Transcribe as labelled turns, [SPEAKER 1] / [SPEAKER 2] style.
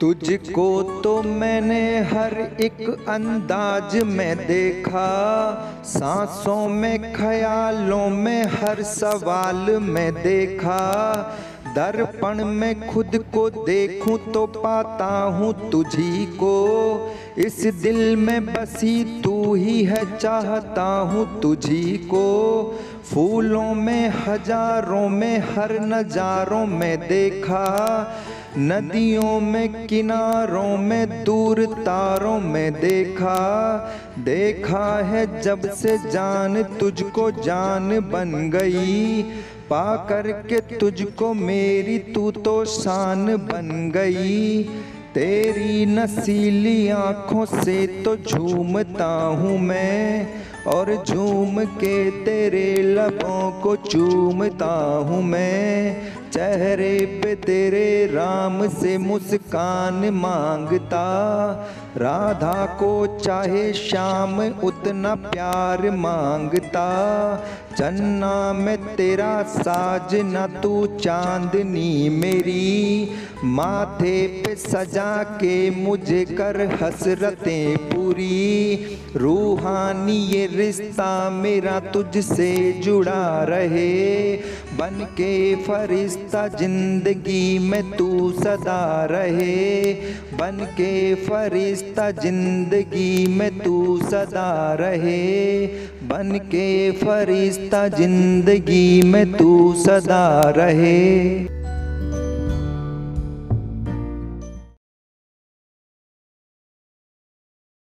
[SPEAKER 1] तुझको तो मैंने हर एक अंदाज में देखा। सांसों में, ख्यालों में, हर सवाल में देखा। दर्पण में खुद को देखूँ तो पाता हूँ तुझी को। इस दिल में बसी तू ही है, चाहता हूँ तुझी को। फूलों में, हज़ारों में, हर नजारों में देखा। नदियों में, किनारों में, दूर तारों में देखा देखा है जब से जान तुझको जान बन गई। पा कर के तुझको मेरी तू तो शान बन गई। तेरी नसीली आँखों से तो झूमता हूँ मैं और झूम के तेरे लबों को चूमता हूँ मैं। चेहरे पे तेरे राम से मुस्कान माँगता। राधा को चाहे शाम उतना प्यार माँगता। चन्ना में तेरा साज न तू चांदनी मेरी। माथे पे सजा के मुझे कर हसरतें पूरी। रूहानी ये रिश्ता मेरा तुझसे जुड़ा रहे। बन के फरिश्ता ज़िंदगी में तू सदा रहे। बन के फरिश्ता ज़िंदगी में तू सदा रहे। बन के फरिश्ता ज़िंदगी में तू सदा रहे।